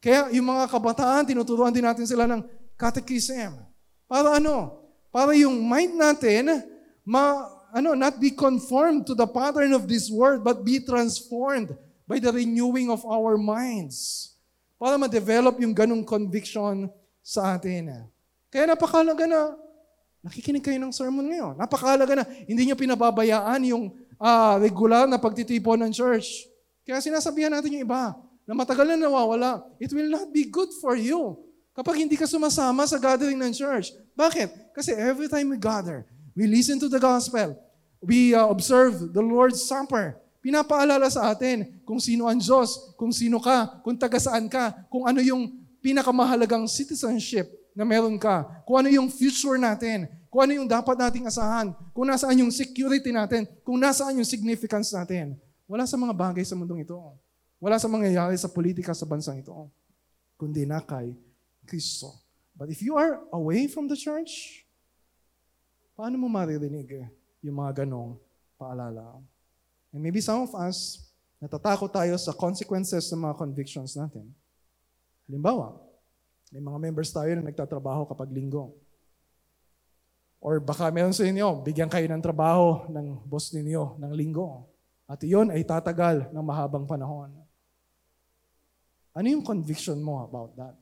Kaya yung mga kabataan, tinuturuan din natin sila ng catechism. Para ano? Para yung mind natin, ma, ano, not be conformed to the pattern of this world, but be transformed by the renewing of our minds. para ma-develop yung ganong conviction sa atin. Kaya napakalaga na nakikinig kayo ng sermon ngayon. Napakalaga na hindi nyo pinababayaan yung uh, regular na pagtitipon ng church. Kaya sinasabihan natin yung iba na matagal na nawawala, it will not be good for you kapag hindi ka sumasama sa gathering ng church. Bakit? Kasi every time we gather, we listen to the gospel, we uh, observe the Lord's Supper, pinapaalala sa atin kung sino ang Diyos, kung sino ka, kung taga saan ka, kung ano yung pinakamahalagang citizenship na meron ka, kung ano yung future natin, kung ano yung dapat nating asahan, kung nasaan yung security natin, kung nasaan yung significance natin. Wala sa mga bagay sa mundong ito. Wala sa mangyayari sa politika sa bansang ito. Kundi na kay Kristo. But if you are away from the church, paano mo maririnig yung mga ganong paalala? And maybe some of us, natatakot tayo sa consequences ng mga convictions natin. Halimbawa, may mga members tayo na nagtatrabaho kapag linggo. Or baka meron sa inyo, bigyan kayo ng trabaho ng boss ninyo ng linggo. At iyon ay tatagal ng mahabang panahon. Ano yung conviction mo about that?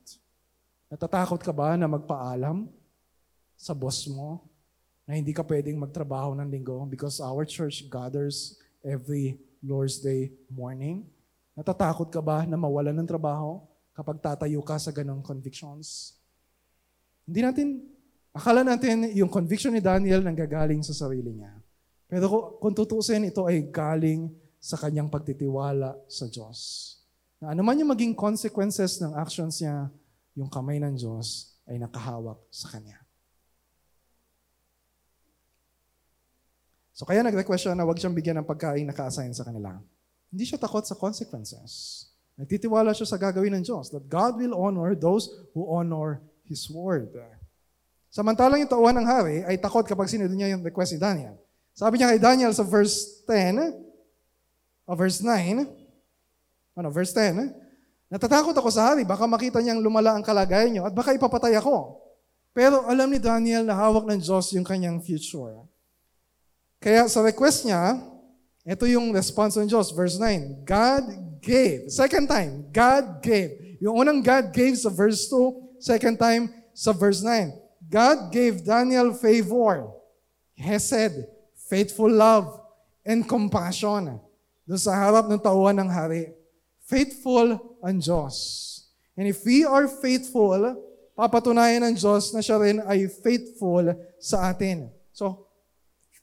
Natatakot ka ba na magpaalam sa boss mo na hindi ka pwedeng magtrabaho ng linggo because our church gathers every Lord's Day morning? Natatakot ka ba na mawalan ng trabaho kapag tatayo ka sa ganong convictions? Hindi natin, akala natin yung conviction ni Daniel nanggagaling sa sarili niya. Pero kung tutusin, ito ay galing sa kanyang pagtitiwala sa Diyos. Na ano man yung maging consequences ng actions niya, yung kamay ng Diyos ay nakahawak sa Kanya. So kaya nag-request siya na huwag siyang bigyan ng pagkain na ka-assign sa kanila. Hindi siya takot sa consequences. Nagtitiwala siya sa gagawin ng Diyos that God will honor those who honor His word. Samantalang yung tauhan ng hari ay takot kapag sinunod niya yung request ni Daniel. Sabi niya kay Daniel sa verse 10, o verse 9, ano, verse 10, Natatakot ako sa hari, baka makita niyang lumala ang kalagayan niyo at baka ipapatay ako. Pero alam ni Daniel na hawak ng Diyos yung kanyang future. Kaya sa request niya, ito yung response ng Diyos. Verse 9, God gave. Second time, God gave. Yung unang God gave sa verse 2, second time sa verse 9. God gave Daniel favor, hesed, faithful love, and compassion doon sa harap ng tauhan ng hari faithful ang Diyos. And if we are faithful, papatunayan ng Diyos na siya rin ay faithful sa atin. So,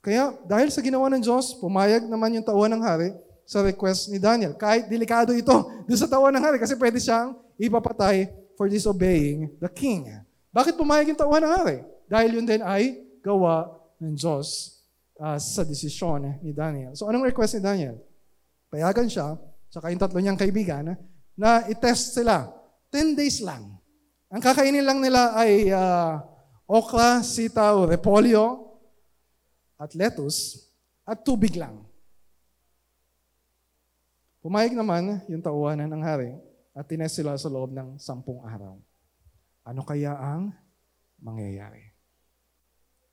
kaya dahil sa ginawa ng Diyos, pumayag naman yung tauhan ng hari sa request ni Daniel. Kahit delikado ito doon sa tauhan ng hari kasi pwede siyang ipapatay for disobeying the king. Bakit pumayag yung tauhan ng hari? Dahil yun din ay gawa ng Diyos uh, sa desisyon ni Daniel. So anong request ni Daniel? Payagan siya tsaka yung tatlo niyang kaibigan, na i-test sila. 10 days lang. Ang kakainin lang nila ay uh, okra, sitaw, repolyo, at lettuce, at tubig lang. Pumayag naman yung tauhanan ng hari at tinest sila sa loob ng sampung araw. Ano kaya ang mangyayari?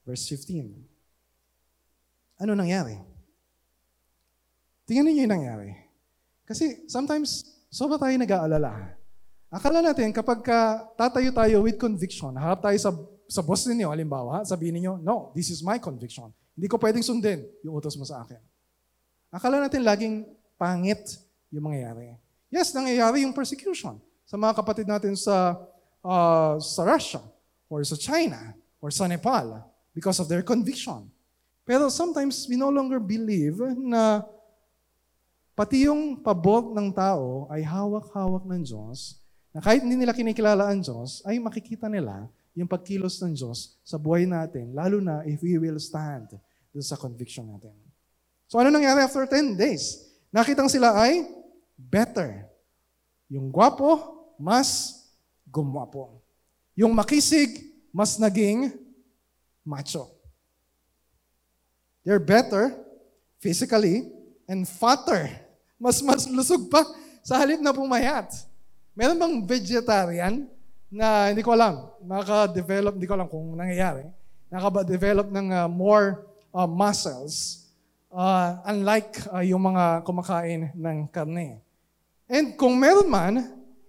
Verse 15. Ano nangyari? Tingnan niyo yung nangyari. Kasi sometimes, sobra tayo nag-aalala. Akala natin, kapag ka tatayo tayo with conviction, harap tayo sa, sa boss ninyo, halimbawa, sabihin niyo, no, this is my conviction. Hindi ko pwedeng sundin yung utos mo sa akin. Akala natin laging pangit yung mangyayari. Yes, nangyayari yung persecution sa mga kapatid natin sa, uh, sa Russia or sa China or sa Nepal because of their conviction. Pero sometimes we no longer believe na Pati yung pabor ng tao ay hawak-hawak ng Diyos, na kahit hindi nila kinikilala ang Diyos, ay makikita nila yung pagkilos ng Diyos sa buhay natin, lalo na if we will stand dun sa conviction natin. So ano nangyari after 10 days? Nakitang sila ay better. Yung gwapo, mas gumwapo. Yung makisig, mas naging macho. They're better physically and fatter mas mas lusog pa sa halip na pumayat. Meron bang vegetarian na hindi ko alam, naka-develop, hindi ko alam kung nangyayari, naka-develop ng uh, more uh, muscles uh, unlike uh, yung mga kumakain ng karne. And kung meron man,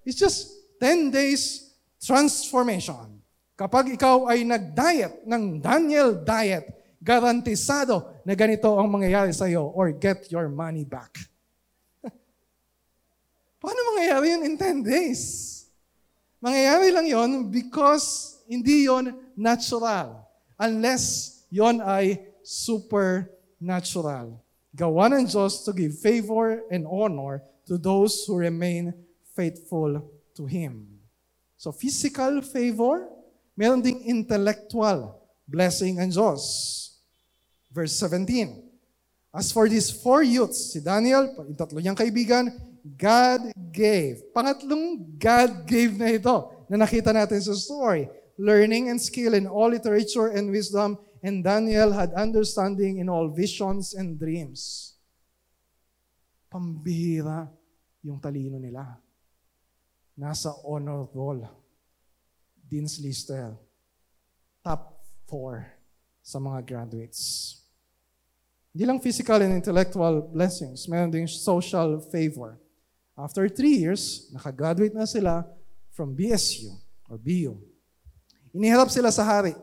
it's just 10 days transformation. Kapag ikaw ay nag-diet ng Daniel diet, garantisado na ganito ang mangyayari sa iyo or get your money back. Paano mangyayari yun in 10 days? Mangyayari lang yon because hindi yon natural. Unless yon ay supernatural. Gawa ng Diyos to give favor and honor to those who remain faithful to Him. So physical favor, meron ding intellectual blessing ang Diyos. Verse 17. As for these four youths, si Daniel, yung tatlo niyang kaibigan, God gave. Pangatlong God gave na ito na nakita natin sa story. Learning and skill in all literature and wisdom, and Daniel had understanding in all visions and dreams. Pambihira yung talino nila. Nasa honor roll. Dean's Lister. Top four sa mga graduates. Hindi lang physical and intellectual blessings, meron ding social favor. After three years, nakagraduate na sila from BSU or BU. Iniharap sila sa hari.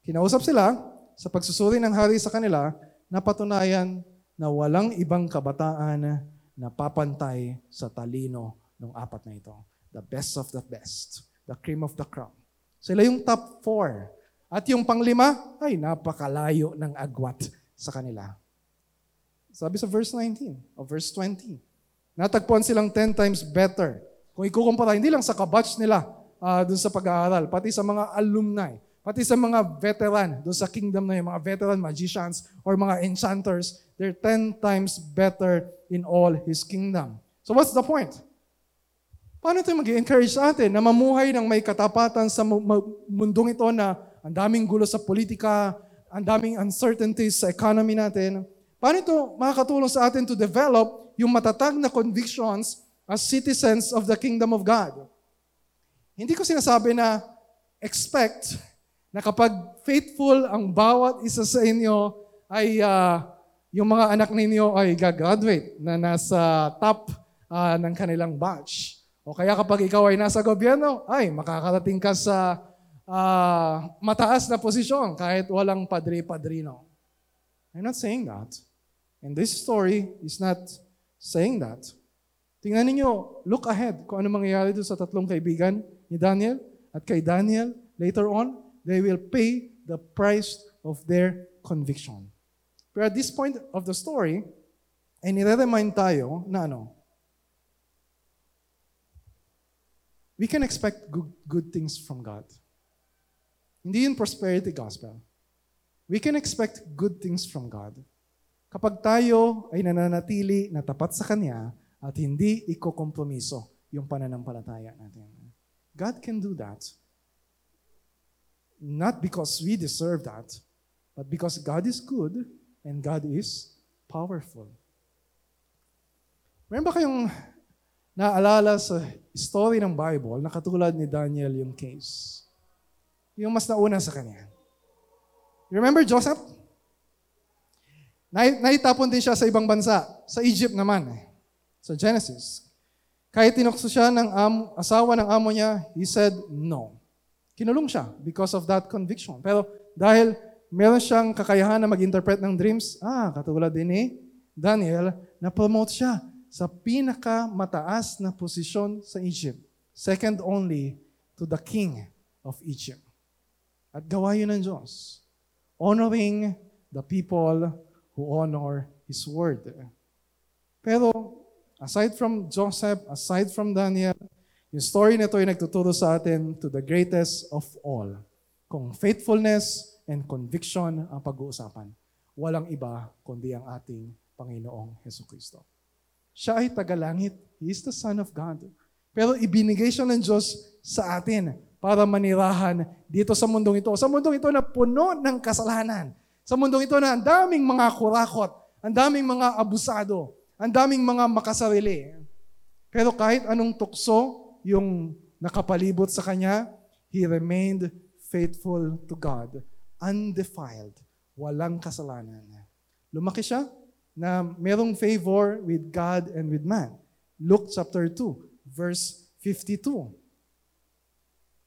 Kinausap sila sa pagsusuri ng hari sa kanila na patunayan na walang ibang kabataan na papantay sa talino ng apat na ito. The best of the best. The cream of the crop. Sila yung top four. At yung panglima, ay napakalayo ng agwat sa kanila. Sabi sa verse 19 o verse 20, natagpuan silang 10 times better. Kung ikukumpara, hindi lang sa kabatch nila uh, dun sa pag-aaral, pati sa mga alumni, pati sa mga veteran dun sa kingdom na yung mga veteran magicians or mga enchanters, they're 10 times better in all His kingdom. So what's the point? Paano ito mag encourage sa atin na mamuhay ng may katapatan sa mundong ito na ang daming gulo sa politika, ang daming uncertainties sa economy natin. Paano ito makakatulong sa atin to develop yung matatag na convictions as citizens of the kingdom of God? Hindi ko sinasabi na expect na kapag faithful ang bawat isa sa inyo ay uh, yung mga anak ninyo ay gagraduate na nasa top uh, ng kanilang batch. O kaya kapag ikaw ay nasa gobyerno, ay makakarating ka sa uh, mataas na posisyon kahit walang padre-padrino. I'm not saying that. And this story is not saying that. Tingnan ninyo, look ahead kung ano mangyayari doon sa tatlong kaibigan ni Daniel at kay Daniel later on, they will pay the price of their conviction. Pero at this point of the story, ay nire-remind tayo na ano, we can expect good, good things from God. Hindi yun prosperity gospel. We can expect good things from God. Kapag tayo ay nananatili na tapat sa Kanya at hindi ikokompromiso yung pananampalataya natin. God can do that. Not because we deserve that, but because God is good and God is powerful. Meron ba kayong naalala sa story ng Bible na katulad ni Daniel yung case. Yung mas nauna sa kanya. You remember Joseph? Naitapon din siya sa ibang bansa. Sa Egypt naman. Eh. Sa Genesis. Kahit tinukso siya ng am, asawa ng amo niya, he said no. Kinulong siya because of that conviction. Pero dahil meron siyang kakayahan na mag-interpret ng dreams, ah, katulad din ni Daniel, na-promote siya sa pinakamataas na posisyon sa Egypt. Second only to the king of Egypt. At gawa yun ng Diyos. Honoring the people who honor His word. Pero aside from Joseph, aside from Daniel, yung story nito ay nagtuturo sa atin to the greatest of all. Kung faithfulness and conviction ang pag-uusapan, walang iba kundi ang ating Panginoong Heso Kristo. Siya ay tagalangit. He is the Son of God. Pero ibinigay siya ng Diyos sa atin para manirahan dito sa mundong ito. Sa mundong ito na puno ng kasalanan. Sa mundong ito na ang daming mga kurakot, ang daming mga abusado, ang daming mga makasarili. Pero kahit anong tukso yung nakapalibot sa kanya, he remained faithful to God, undefiled, walang kasalanan. Lumaki siya, na merong favor with God and with man. Luke chapter 2, verse 52.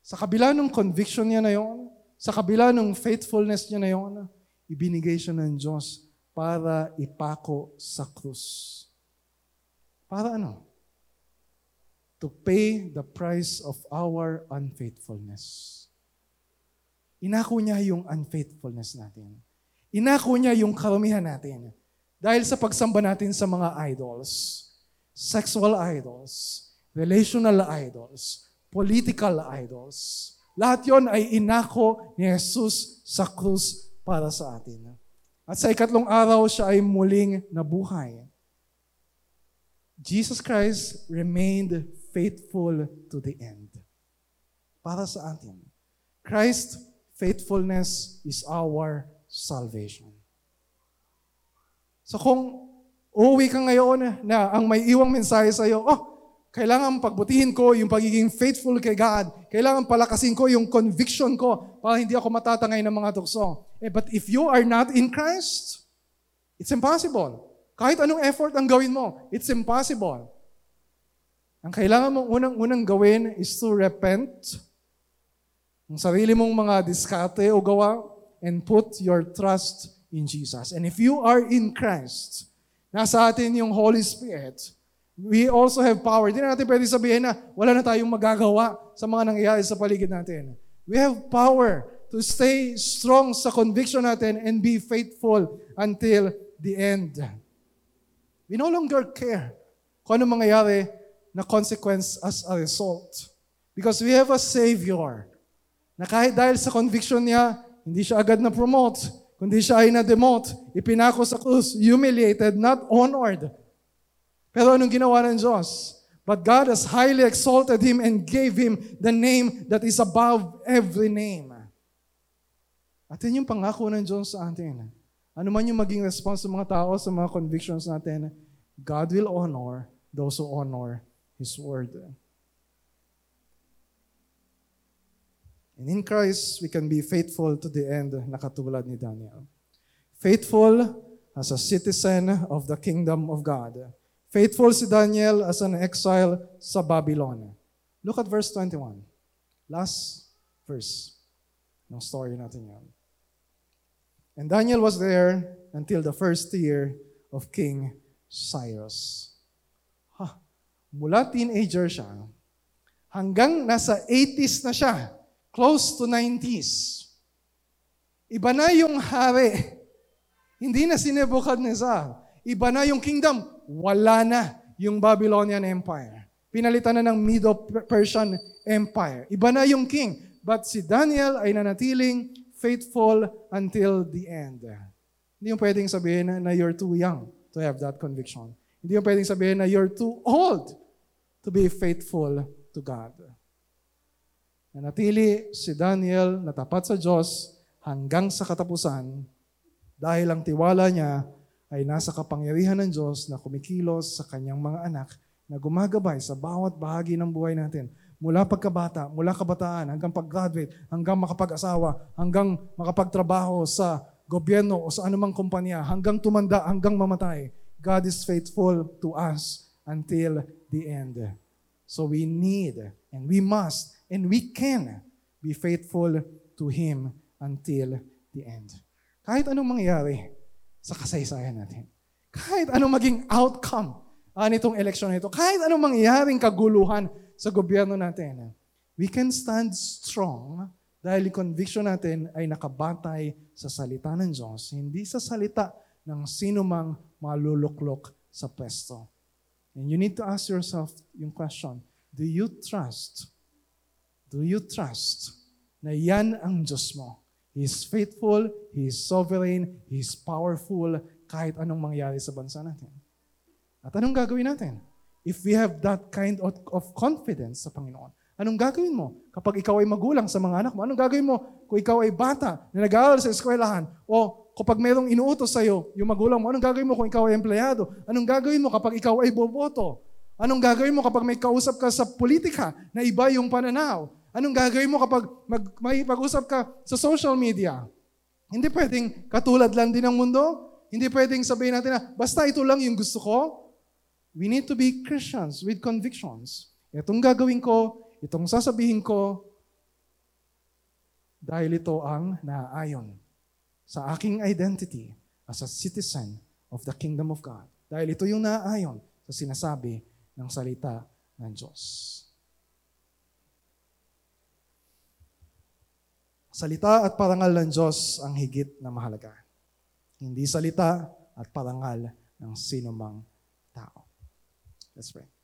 Sa kabila ng conviction niya na yon, sa kabila ng faithfulness niya na yon, ibinigay siya ng Diyos para ipako sa krus. Para ano? To pay the price of our unfaithfulness. Inako niya yung unfaithfulness natin. Inako niya yung karumihan natin. Dahil sa pagsamba natin sa mga idols, sexual idols, relational idols, political idols. Lahat yon ay inako ni Jesus sa krus para sa atin. At sa ikatlong araw, siya ay muling nabuhay. Jesus Christ remained faithful to the end. Para sa atin. Christ faithfulness is our salvation. So kung uuwi ka ngayon na ang may iwang mensahe sa iyo, oh, kailangan pagbutihin ko yung pagiging faithful kay God. Kailangan palakasin ko yung conviction ko para hindi ako matatangay ng mga tukso. Eh, but if you are not in Christ, it's impossible. Kahit anong effort ang gawin mo, it's impossible. Ang kailangan mong unang-unang gawin is to repent ng sarili mong mga diskarte o gawa and put your trust in Jesus. And if you are in Christ, nasa atin yung Holy Spirit, we also have power. Hindi na natin pwede sabihin na wala na tayong magagawa sa mga nangyayari sa paligid natin. We have power to stay strong sa conviction natin and be faithful until the end. We no longer care kung ano mangyayari na consequence as a result. Because we have a Savior na kahit dahil sa conviction niya, hindi siya agad na promote, kundi siya ay na-demote, ipinako sa krus, humiliated, not honored. Pero anong ginawa ng Diyos? But God has highly exalted Him and gave Him the name that is above every name. At yun yung pangako ng Diyos sa atin. Ano man yung maging response ng mga tao sa mga convictions natin, God will honor those who honor His Word. And in Christ, we can be faithful to the end na katulad ni Daniel. Faithful as a citizen of the kingdom of God. Faithful si Daniel as an exile sa Babylon. Look at verse 21. Last verse ng story natin yan. And Daniel was there until the first year of King Cyrus. Mula teenager siya, hanggang nasa 80s na siya, close to 90s. Iba na yung hari. Hindi na si Nebuchadnezzar. Iba na yung kingdom wala na yung Babylonian Empire. Pinalitan na ng Medo-Persian Empire. Iba na yung king. But si Daniel ay nanatiling faithful until the end. Hindi yung pwedeng sabihin na you're too young to have that conviction. Hindi yung pwedeng sabihin na you're too old to be faithful to God. Nanatili si Daniel na tapat sa Diyos hanggang sa katapusan dahil ang tiwala niya ay nasa kapangyarihan ng Diyos na kumikilos sa kanyang mga anak na gumagabay sa bawat bahagi ng buhay natin. Mula pagkabata, mula kabataan, hanggang pag-graduate, hanggang makapag-asawa, hanggang makapagtrabaho sa gobyerno o sa anumang kumpanya, hanggang tumanda, hanggang mamatay. God is faithful to us until the end. So we need and we must and we can be faithful to Him until the end. Kahit anong mangyari, sa kasaysayan natin. Kahit anong maging outcome uh, nitong eleksyon na ito, kahit anong mangyaring kaguluhan sa gobyerno natin, we can stand strong dahil conviction natin ay nakabatay sa salita ng Diyos, hindi sa salita ng sino mang maluluklok sa pwesto. And you need to ask yourself yung question, do you trust? Do you trust na yan ang Diyos mo? He is faithful, He is sovereign, He is powerful, kahit anong mangyari sa bansa natin. At anong gagawin natin? If we have that kind of, confidence sa Panginoon, anong gagawin mo kapag ikaw ay magulang sa mga anak mo? Anong gagawin mo kung ikaw ay bata na nag-aaral sa eskwelahan? O kapag mayroong inuutos sa iyo, yung magulang mo, anong gagawin mo kung ikaw ay empleyado? Anong gagawin mo kapag ikaw ay boboto? Anong gagawin mo kapag may kausap ka sa politika na iba yung pananaw? Anong gagawin mo kapag mag, may pag-usap ka sa social media? Hindi pwedeng katulad lang din ng mundo. Hindi pwedeng sabihin natin na, basta ito lang yung gusto ko. We need to be Christians with convictions. itong gagawin ko, itong sasabihin ko, dahil ito ang naaayon sa aking identity as a citizen of the kingdom of God. Dahil ito yung naaayon sa sinasabi ng salita ng Diyos. Salita at parangal ng Diyos ang higit na mahalaga. Hindi salita at parangal ng sinumang tao. Let's pray.